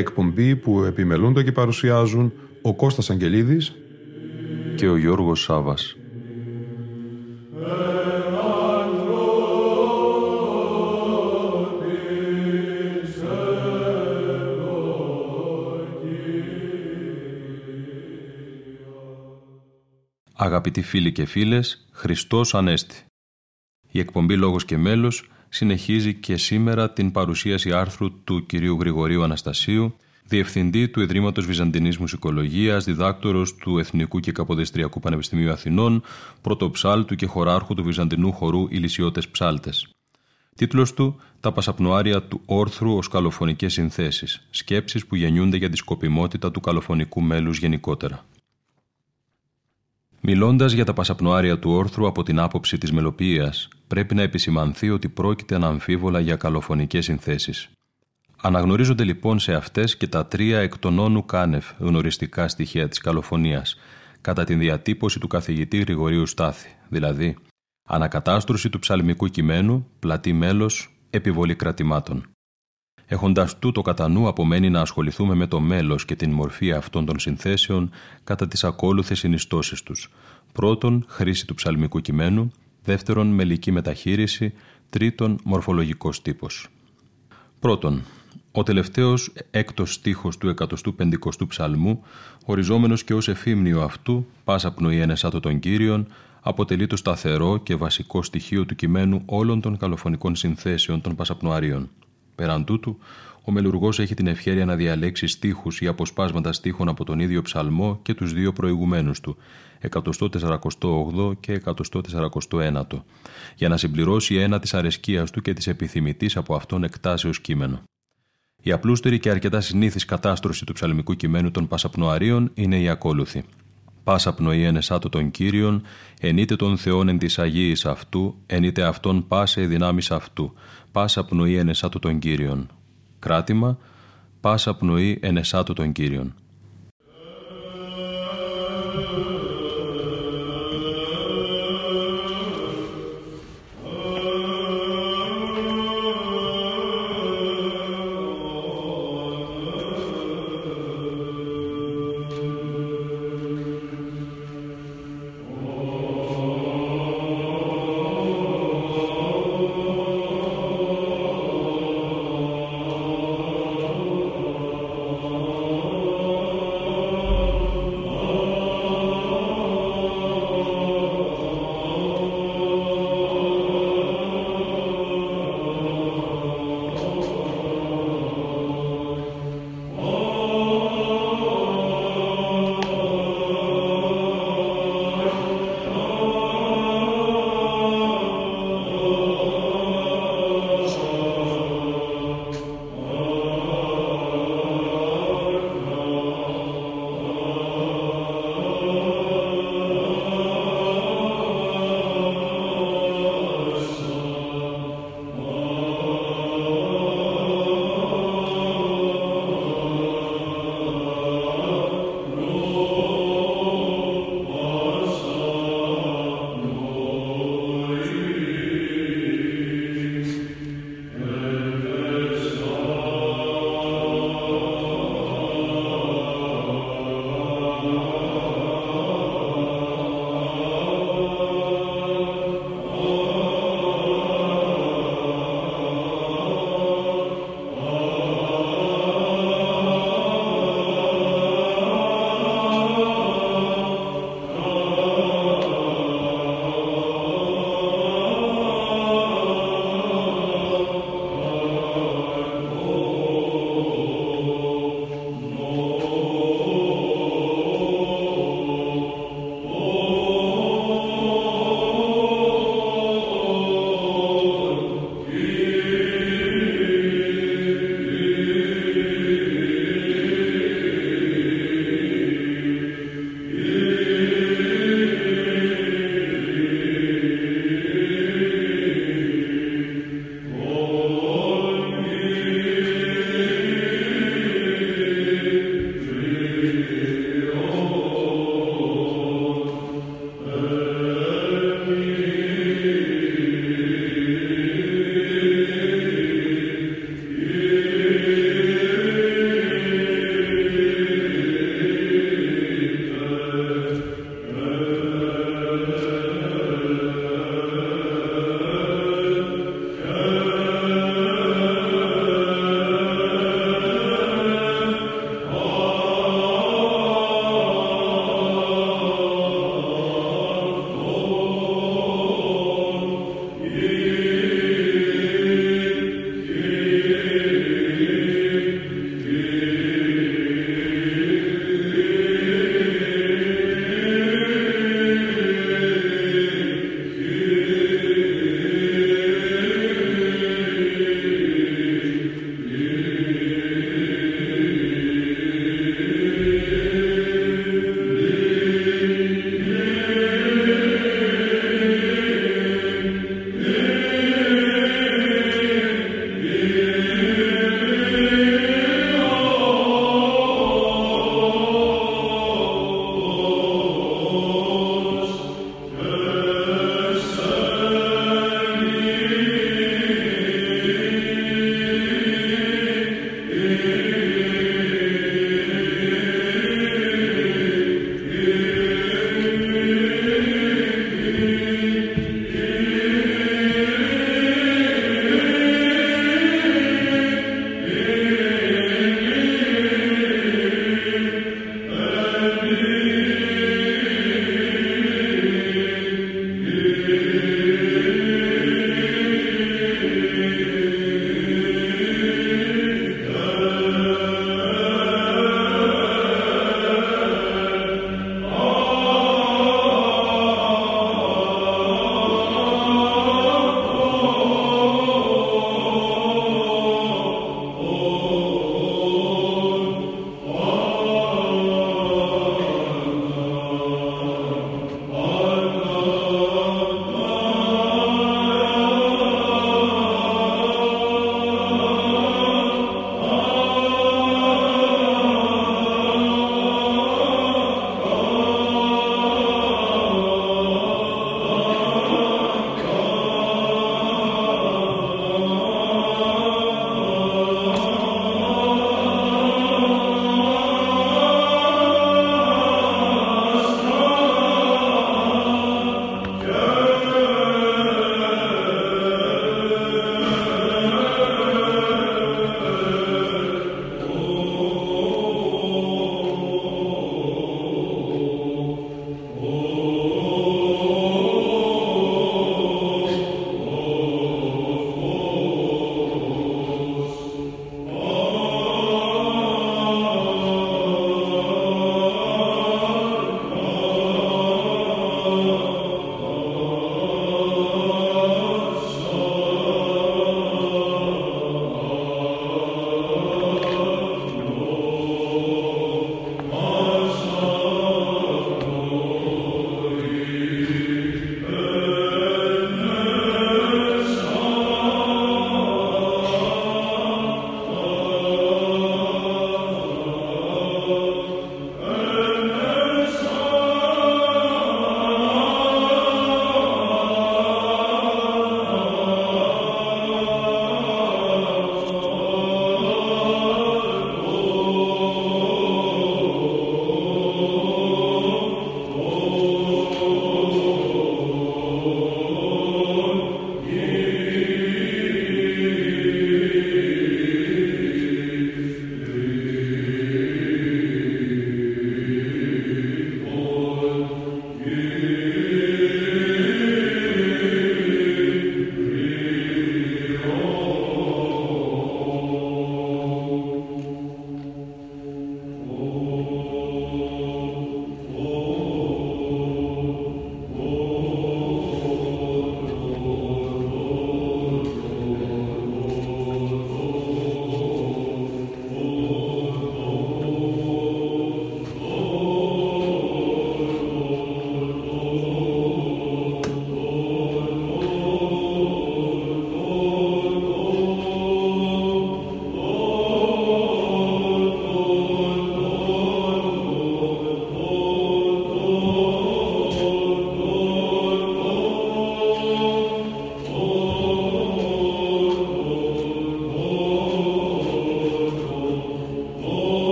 εκπομπή που επιμελούνται και παρουσιάζουν ο Κώστας Αγγελίδης και ο Γιώργος Σάβας. Αγαπητοί φίλοι και φίλες, Χριστός Ανέστη. Η εκπομπή Λόγος και Μέλος συνεχίζει και σήμερα την παρουσίαση άρθρου του κυρίου Γρηγορίου Αναστασίου Διευθυντή του Ιδρύματος Βυζαντινής Μουσικολογίας, διδάκτορος του Εθνικού και Καποδεστριακού Πανεπιστημίου Αθηνών, πρωτοψάλτου και χωράρχου του Βυζαντινού χορού Ηλισιώτες Ψάλτες. Τίτλος του Τα Πασαπνοάρια του Όρθρου ως καλοφωνικές συνθέσεις. Σκέψεις που γεννιούνται για τη σκοπιμότητα του καλοφωνικού μέλους γενικότερα. Μιλώντας για τα πασαπνοάρια του όρθρου από την άποψη της μελοποιίας, πρέπει να επισημανθεί ότι πρόκειται αναμφίβολα για καλοφωνικές συνθέσεις. Αναγνωρίζονται λοιπόν σε αυτές και τα τρία εκ των όνου κάνευ γνωριστικά στοιχεία της καλοφωνίας, κατά την διατύπωση του καθηγητή Γρηγορίου Στάθη, δηλαδή ανακατάστρωση του ψαλμικού κειμένου, πλατή μέλος, επιβολή κρατημάτων. Έχοντας τούτο κατά νου, απομένει να ασχοληθούμε με το μέλος και την μορφή αυτών των συνθέσεων κατά τις ακόλουθες συνιστώσεις τους. Πρώτον, χρήση του ψαλμικού κειμένου. Δεύτερον, μελική μεταχείριση. Τρίτον, μορφολογικός τύπος. Πρώτον, ο τελευταίος έκτος στίχος του 150ου ψαλμού, οριζόμενος και ως εφήμνιο αυτού, πάσα πνοή ενεσάτω των Κύριων, αποτελεί το σταθερό και βασικό στοιχείο του κειμένου όλων των καλοφωνικών συνθέσεων των πασαπνοαρίων. Πέραν τούτου, ο μελουργός έχει την ευχαίρεια να διαλέξει στίχους ή αποσπάσματα στίχων από τον ίδιο ψαλμό και τους δύο προηγουμένους του, 148 και 149, για να συμπληρώσει ένα της αρεσκίας του και της επιθυμητής από αυτόν εκτάσεως κείμενο. Η απλούστερη και αρκετά συνήθις κατάστρωση του ψαλμικού κειμένου των Πασαπνοαρίων είναι η ακόλουθη. Πάσα πνοή ενεσάτω των Κύριων, ενείτε των Θεών εν της Αγίης αυτού, ενείτε αυτόν πάσε δυνάμεις αυτού, πάσα πνοή ενεσάτω των Κύριων. Κράτημα, πάσα πνοή ενεσάτω των Κύριων.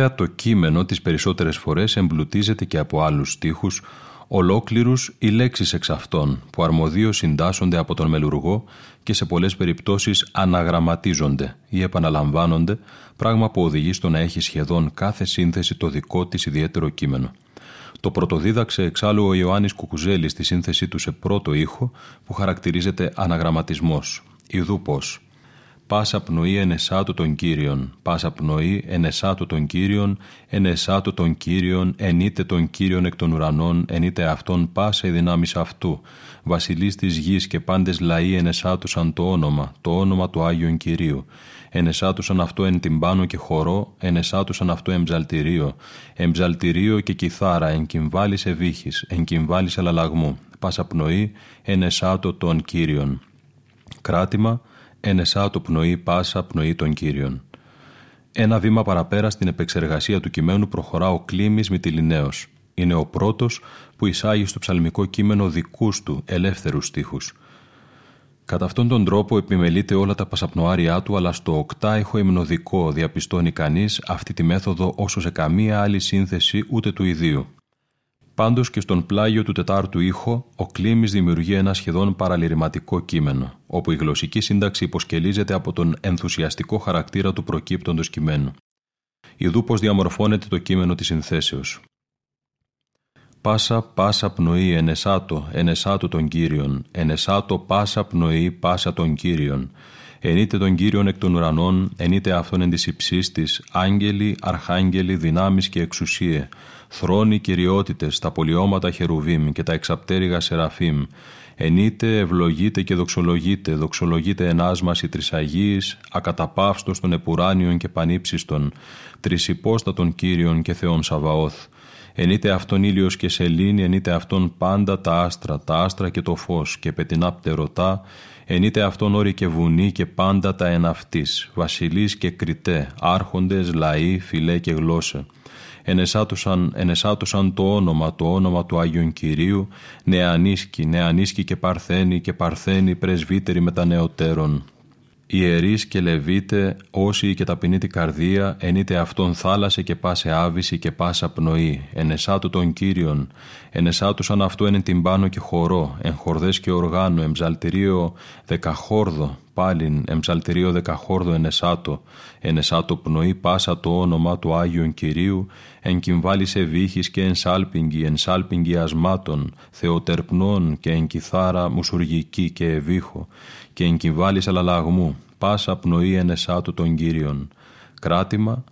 Βέβαια το κείμενο τις περισσότερες φορές εμπλουτίζεται και από άλλους στίχους ολόκληρους οι λέξεις εξ αυτών που αρμοδίως συντάσσονται από τον μελουργό και σε πολλές περιπτώσεις αναγραμματίζονται ή επαναλαμβάνονται, πράγμα που οδηγεί στο να έχει σχεδόν κάθε σύνθεση το δικό της ιδιαίτερο κείμενο. Το πρωτοδίδαξε εξάλλου ο Ιωάννης Κουκουζέλης στη σύνθεσή του σε πρώτο ήχο που χαρακτηρίζεται αναγραμματισμός. Ιδού πώς πάσα πνοή ενεσάτου των Κύριων, πάσα πνοή ενεσάτου των Κύριων, ενεσάτου των Κύριων, ενείτε των Κύριων εκ των ουρανών, ενείτε αυτόν πάσα η δυνάμεις αυτού, βασιλείς της γης και πάντες λαοί ενεσάτουσαν το όνομα, το όνομα του Άγιον Κυρίου, ενεσάτουσαν αυτό εν τυμπάνο και χορό, ενεσάτουσαν αυτό εμψαλτηρίο, εμψαλτηρίο και κιθάρα, εν κυμβάλης ευήχης, εν κυμβάλης αλαλαγμού, πάσα πνοή ενεσάτω των Κύριων. Κράτημα, ενεσά το πνοή πάσα πνοή των Κύριων. Ένα βήμα παραπέρα στην επεξεργασία του κειμένου προχωρά ο Κλήμης Μητυλινέος. Είναι ο πρώτος που εισάγει στο ψαλμικό κείμενο δικούς του ελεύθερους στίχους. Κατά αυτόν τον τρόπο επιμελείται όλα τα πασαπνοάρια του, αλλά στο οκτάιχο υμνοδικό διαπιστώνει κανείς αυτή τη μέθοδο όσο σε καμία άλλη σύνθεση ούτε του ιδίου. Πάντως και στον πλάγιο του τετάρτου ήχο, ο Κλήμης δημιουργεί ένα σχεδόν παραλυρηματικό κείμενο, όπου η γλωσσική σύνταξη υποσκελίζεται από τον ενθουσιαστικό χαρακτήρα του προκύπτοντος κειμένου. Ιδού πως διαμορφώνεται το κείμενο της συνθέσεως. Πάσα, πάσα πνοή, ενεσάτο, ενεσάτο των Κύριων, ενεσάτο πάσα πνοή, πάσα των Κύριων, ενείτε τον Κύριον εκ των ουρανών, ενείτε αυτόν εν της υψής της, άγγελοι, αρχάγγελοι, δυνάμεις και εξουσίε, θρόνοι κυριότητες, τα πολιώματα χερουβίμ και τα εξαπτέρυγα σεραφίμ, ενείτε, ευλογείτε και δοξολογείτε, δοξολογείτε ενάσμαση τρισαγίης, ακαταπαύστος των επουράνιων και πανύψιστων, τρισυπόστατων Κύριων και Θεών Σαβαώθ, ενείτε αυτόν ήλιος και σελήνη, ενείτε αυτόν πάντα τα άστρα, τα άστρα και το φως και πετεινά πτερωτά, ενείτε αυτόν όρη και βουνή και πάντα τα εναυτής, βασιλείς και κριτέ, άρχοντες, λαοί, φιλέ και γλώσσε ενεσάτουσαν, ενεσάτουσαν το όνομα, το όνομα του Άγιον Κυρίου, νεανίσκη, νεανίσκη και παρθένη και παρθένη πρεσβύτερη μετανεωτέρων. Ιερείς και λεβίτε, όσοι και ταπεινή την καρδία, ενείτε αυτόν θάλασσε και πάσε άβηση και πάσα πνοή, ενεσάτου των Κύριων, ενεσάτουσαν αυτό εν τυμπάνο και χορό, εν χορδές και οργάνο, εμψαλτηρίο δεκαχόρδο, πάλιν εμψαλτηρίο δεκαχόρδο ενεσάτο, ενεσάτο πνοή πάσα το όνομα του Άγιον Κυρίου, εν σε βύχης και εν σάλπιγγι, εν σάλπιγγι ασμάτων, θεοτερπνών και εν κιθάρα μουσουργική και ευήχο, και εν κυβάλης αλαλαγμού, πάσα πνοή ενεσάτου των Κύριων. Κράτημα,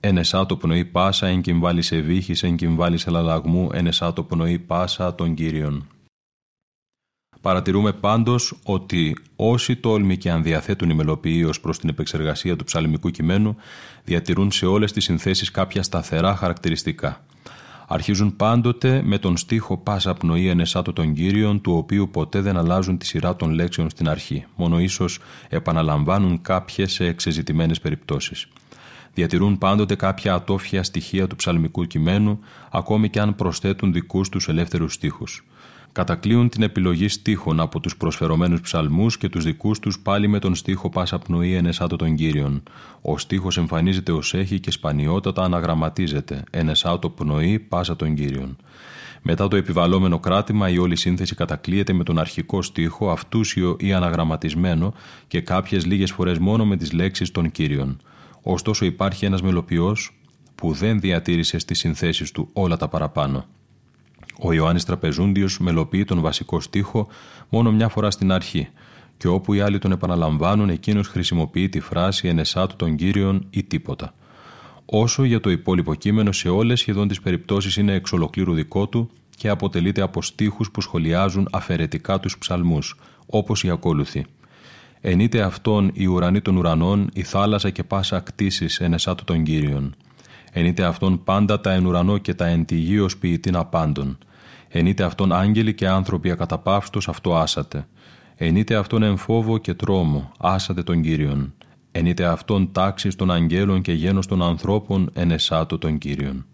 ενεσάτο πνοή πάσα εν σε βύχης, εν κυβάλης αλαλαγμού, ενεσάτο πνοή πάσα των Κύριων. Παρατηρούμε πάντως ότι όσοι τόλμοι και αν διαθέτουν ημελοποιοί ως προς την επεξεργασία του ψαλμικού κειμένου διατηρούν σε όλες τις συνθέσεις κάποια σταθερά χαρακτηριστικά. Αρχίζουν πάντοτε με τον στίχο «Πάσα πνοή ενεσάτω των Κύριων» του οποίου ποτέ δεν αλλάζουν τη σειρά των λέξεων στην αρχή, μόνο ίσως επαναλαμβάνουν κάποιες σε εξεζητημένες περιπτώσεις. Διατηρούν πάντοτε κάποια ατόφια στοιχεία του ψαλμικού κειμένου, ακόμη και αν προσθέτουν δικούς τους ελεύθερους στίχους κατακλείουν την επιλογή στίχων από τους προσφερωμένους ψαλμούς και τους δικούς τους πάλι με τον στίχο «Πάσα πνοή ενεσάτω των Κύριων». Ο στίχος εμφανίζεται ως έχει και σπανιότατα αναγραμματίζεται «Ενεσάτω πνοή πάσα των Κύριων». Μετά το επιβαλόμενο κράτημα η όλη σύνθεση κατακλείεται με τον αρχικό στίχο, αυτούσιο ή αναγραμματισμένο και κάποιες λίγες φορές μόνο με τις λέξεις των Κύριων. Ωστόσο υπάρχει ένας μελοποιός που δεν διατήρησε στις συνθέσεις του όλα τα παραπάνω. Ο Ιωάννης Τραπεζούντιος μελοποιεί τον βασικό στίχο μόνο μια φορά στην αρχή και όπου οι άλλοι τον επαναλαμβάνουν εκείνος χρησιμοποιεί τη φράση «ενεσάτου των Κύριων» ή τίποτα. Όσο για το υπόλοιπο κείμενο σε όλες σχεδόν τις περιπτώσεις είναι εξ ολοκλήρου δικό του και αποτελείται από στίχους που σχολιάζουν αφαιρετικά τους ψαλμούς, όπως η ακόλουθη. «Ενείτε αυτόν η ουρανή των ουρανών, η θάλασσα και πάσα κτήσεις ενεσάτου των Κύριων» ενείτε αυτόν πάντα τα εν ουρανό και τα εν τη γη ποιητήν απάντων. Ενείτε αυτόν άγγελοι και άνθρωποι ακαταπαύστος αυτό άσατε. Ενείτε αυτόν εν φόβο και τρόμο, άσατε τον Κύριον. Ενείτε αυτόν τάξης των αγγέλων και γένος των ανθρώπων εν εσάτω των Κύριον.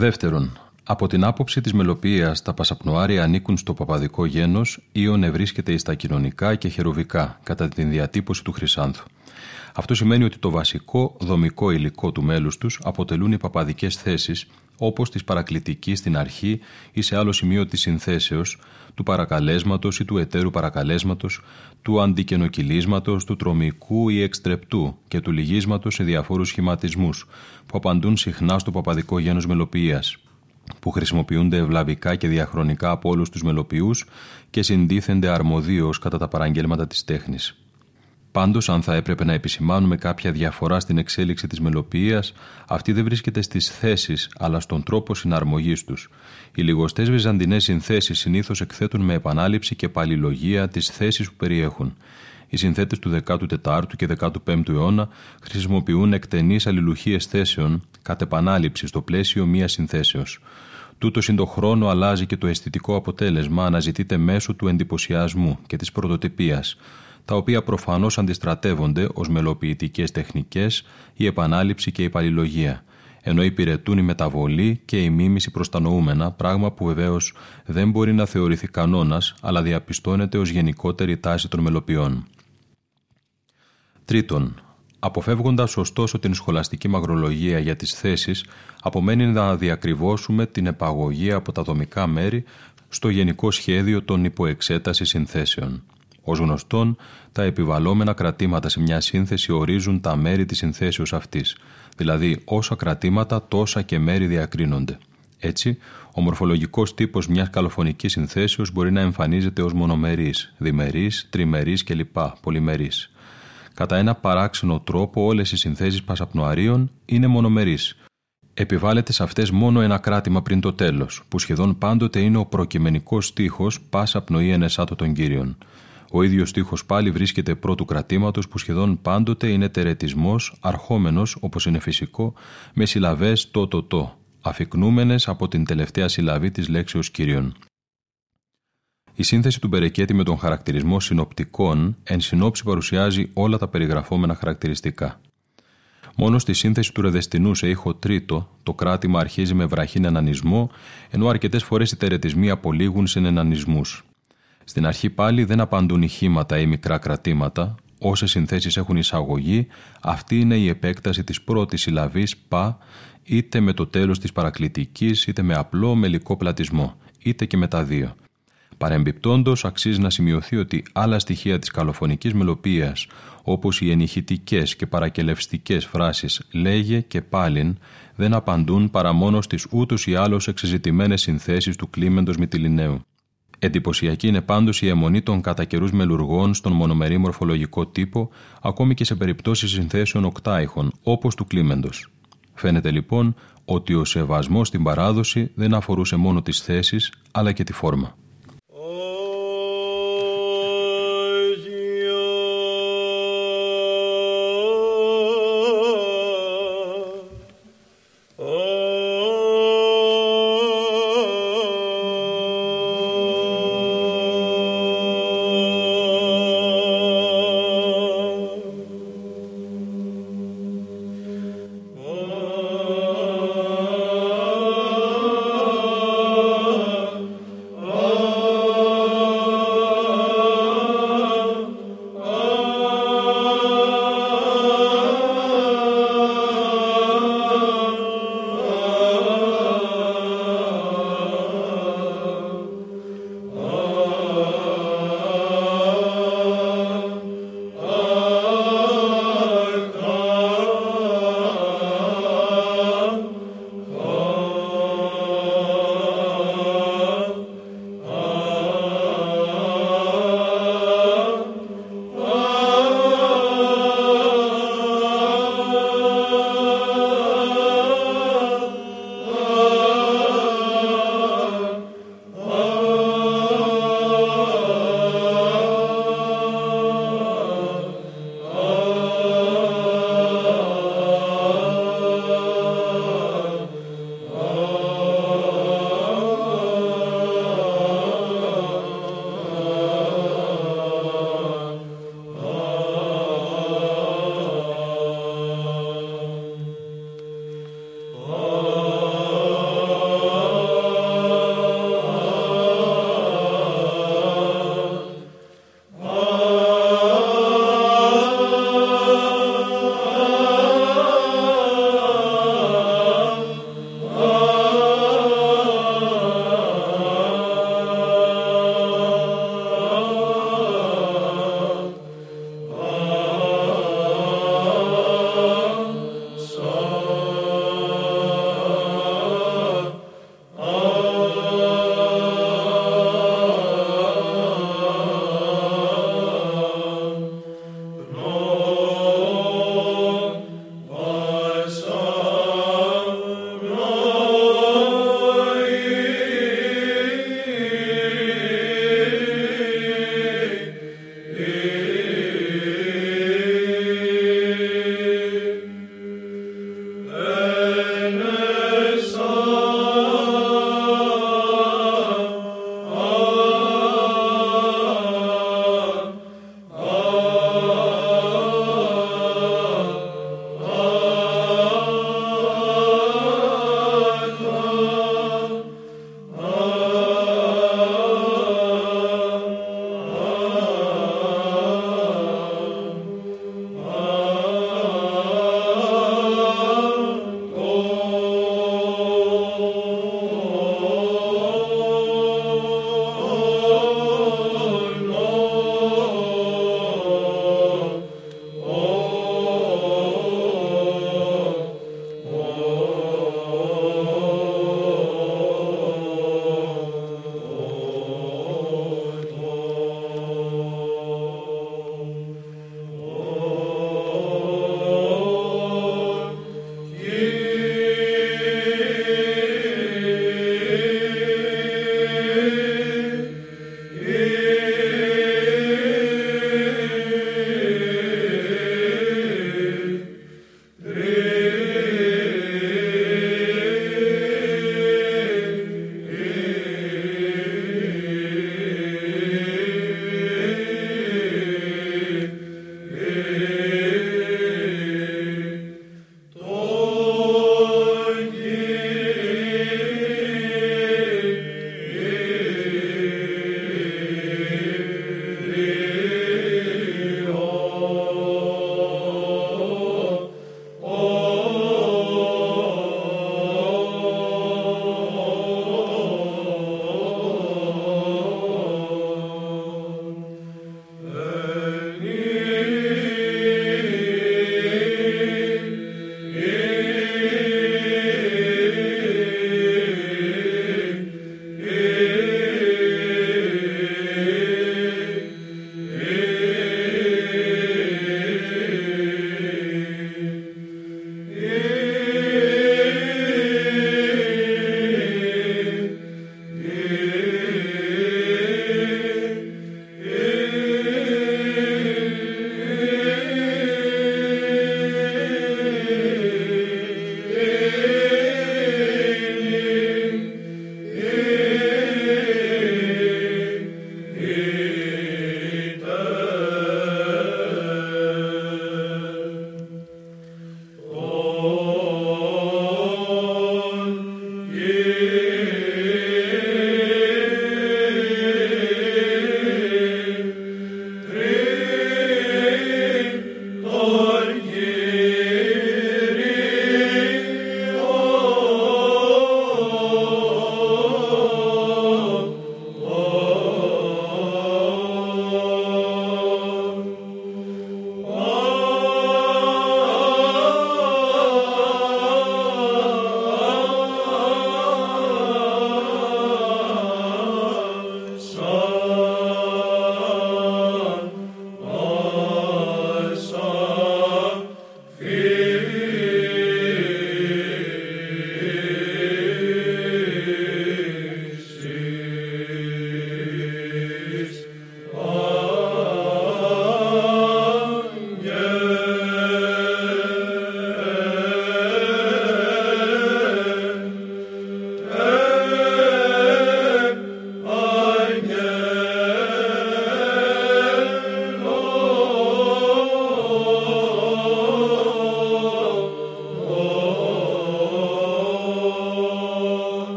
Δεύτερον, από την άποψη της μελοποιίας, τα πασαπνοάρια ανήκουν στο παπαδικό γένος ή βρίσκεται στα κοινωνικά και χεροβικά, κατά την διατύπωση του Χρυσάνθου. Αυτό σημαίνει ότι το βασικό δομικό υλικό του μέλους τους αποτελούν οι παπαδικές θέσεις, όπως της παρακλητικής στην αρχή ή σε άλλο σημείο της συνθέσεως, του παρακαλέσματος ή του εταίρου παρακαλέσματος, του αντικενοκυλίσματος, του τρομικού ή εξτρεπτού και του λυγίσματος σε διαφόρους σχηματισμούς, που απαντούν συχνά στο παπαδικό γένος μελοποιίας που χρησιμοποιούνται ευλαβικά και διαχρονικά από όλους τους μελοποιούς και συντίθενται αρμοδίως κατά τα παραγγέλματα της τέχνης. Πάντως, αν θα έπρεπε να επισημάνουμε κάποια διαφορά στην εξέλιξη της μελοποιίας, αυτή δεν βρίσκεται στις θέσεις, αλλά στον τρόπο συναρμογής τους. Οι λιγοστές βυζαντινές συνθέσεις συνήθως εκθέτουν με επανάληψη και παλιλογία τις θέσεις που περιέχουν. Οι συνθέτες του 14ου και 15ου αιώνα χρησιμοποιούν εκτενείς αλληλουχίες θέσεων κατ' επανάληψη στο πλαίσιο μίας συνθέσεως. Τούτος είναι το χρόνο αλλάζει και το αισθητικό αποτέλεσμα αναζητείται μέσω του εντυπωσιασμού και της πρωτοτυπίας, τα οποία προφανώς αντιστρατεύονται ως μελοποιητικές τεχνικές, η επανάληψη και η παλιλογία, ενώ υπηρετούν η μεταβολή και η μίμηση προς τα νοούμενα, πράγμα που βεβαίως δεν μπορεί να θεωρηθεί κανόνας, αλλά διαπιστώνεται ως γενικότερη τάση των μελοποιών. Τρίτον, αποφεύγοντας ωστόσο την σχολαστική μαγρολογία για τις θέσεις, απομένει να διακριβώσουμε την επαγωγή από τα δομικά μέρη στο γενικό σχέδιο των υποεξέτασης συνθέσεων. Ω γνωστόν, τα επιβαλόμενα κρατήματα σε μια σύνθεση ορίζουν τα μέρη της συνθέσεως αυτής, δηλαδή όσα κρατήματα τόσα και μέρη διακρίνονται. Έτσι, ο μορφολογικός τύπος μιας καλοφωνικής συνθέσεως μπορεί να εμφανίζεται ως μονομερής, διμερής, τριμερής κλπ. πολυμερής. Κατά ένα παράξενο τρόπο όλες οι συνθέσεις πασαπνοαρίων είναι μονομερείς. Επιβάλλεται σε αυτές μόνο ένα κράτημα πριν το τέλος, που σχεδόν πάντοτε είναι ο προκειμενικός στίχος πάσα πνοή ενεσάτω των κύριων. Ο ίδιος στίχος πάλι βρίσκεται πρώτου κρατήματος που σχεδόν πάντοτε είναι τερετισμός, αρχόμενος όπως είναι φυσικό, με συλλαβές το το το, αφικνούμενες από την τελευταία συλλαβή της λέξεως κύριων. Η σύνθεση του Μπερεκέτη με τον χαρακτηρισμό συνοπτικών εν συνόψη παρουσιάζει όλα τα περιγραφόμενα χαρακτηριστικά. Μόνο στη σύνθεση του Ρεδεστινού σε ήχο τρίτο, το κράτημα αρχίζει με βραχήν ενανισμό, ενώ αρκετές φορές οι τερετισμοί απολύγουν σε ενανισμού. Στην αρχή πάλι δεν απαντούν ηχήματα ή μικρά κρατήματα, όσες συνθέσεις έχουν εισαγωγή, αυτή είναι η επέκταση της πρώτης συλλαβής πα, είτε με το τέλος της παρακλητικής, είτε με απλό μελικό πλατισμό, είτε και με τα δύο. Παρεμπιπτόντως, αξίζει να σημειωθεί ότι άλλα στοιχεία της καλοφωνικής μελοποίησης, όπως οι ενηχητικές και παρακελευστικές φράσεις λέγε και πάλιν, δεν απαντούν παρά μόνο στις ούτως ή άλλως εξεζητημένες συνθέσεις του κλίμεντο Μυτιλινέου. Εντυπωσιακή είναι πάντως η αιμονή των κατά καιρούς μελουργών στον μονομερή μορφολογικό τύπο, ακόμη και σε περιπτώσεις συνθέσεων οκτάιχων, όπως του κλίμεντος. Φαίνεται λοιπόν ότι ο σεβασμός στην παράδοση δεν αφορούσε μόνο τις θέσεις, αλλά και τη φόρμα.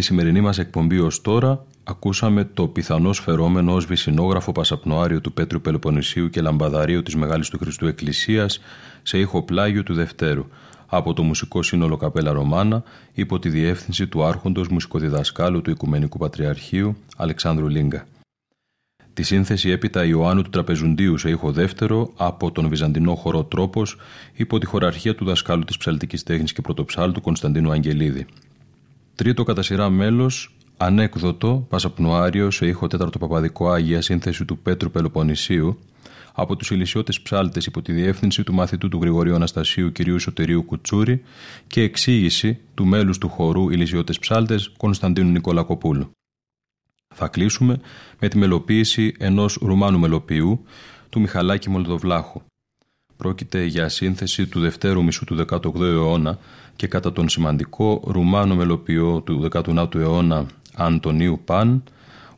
Στη σημερινή μας εκπομπή ως τώρα ακούσαμε το πιθανώς φερόμενο ως βυσινόγραφο πασαπνοάριο του Πέτρου Πελοποννησίου και λαμπαδαρίου της Μεγάλης του Χριστού Εκκλησίας σε ήχο πλάγιο του Δευτέρου από το Μουσικό Σύνολο Καπέλα Ρωμάνα υπό τη διεύθυνση του άρχοντος μουσικοδιδασκάλου του Οικουμενικού Πατριαρχείου Αλεξάνδρου Λίγκα. Τη σύνθεση έπειτα Ιωάννου του Τραπεζουντίου σε ήχο δεύτερο από τον Βυζαντινό χορό Τρόπος υπό τη χωραρχία του δασκάλου της ψαλτικής τέχνης και πρωτοψάλτου Κωνσταντίνου Αγγελίδη. Τρίτο κατά σειρά μέλος, ανέκδοτο, Πασαπνουάριο σε ήχο τέταρτο παπαδικό Άγια σύνθεση του Πέτρου Πελοποννησίου από τους ηλισιώτε ψάλτες υπό τη διεύθυνση του μαθητού του Γρηγορίου Αναστασίου κ. Σωτερίου Κουτσούρη και εξήγηση του μέλους του χορού ηλισιώτε ψάλτες Κωνσταντίνου Νικολακοπούλου. Θα κλείσουμε με τη μελοποίηση ενός Ρουμάνου μελοποιού του Μιχαλάκη Μολδοβλάχου. Πρόκειται για σύνθεση του δευτέρου μισού του 18ου αιώνα και κατά τον σημαντικό Ρουμάνο μελοποιό του 19ου αιώνα Αντωνίου Παν,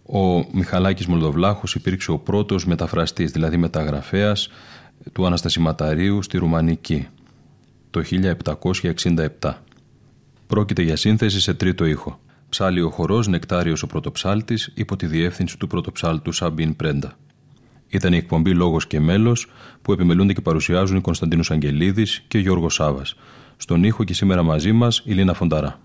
ο Μιχαλάκης Μολδοβλάχος υπήρξε ο πρώτος μεταφραστής, δηλαδή μεταγραφέας του Αναστασιματαρίου στη Ρουμανική το 1767. Πρόκειται για σύνθεση σε τρίτο ήχο. Ψάλει ο χορός Νεκτάριος ο πρωτοψάλτης υπό τη διεύθυνση του πρωτοψάλτου Σαμπίν Πρέντα. Ήταν η εκπομπή Λόγος και Μέλος που επιμελούνται και παρουσιάζουν οι Κωνσταντίνος Αγγελίδης και Γιώργος Σάβας. Στον ήχο και σήμερα μαζί μας η Λίνα Φονταρά.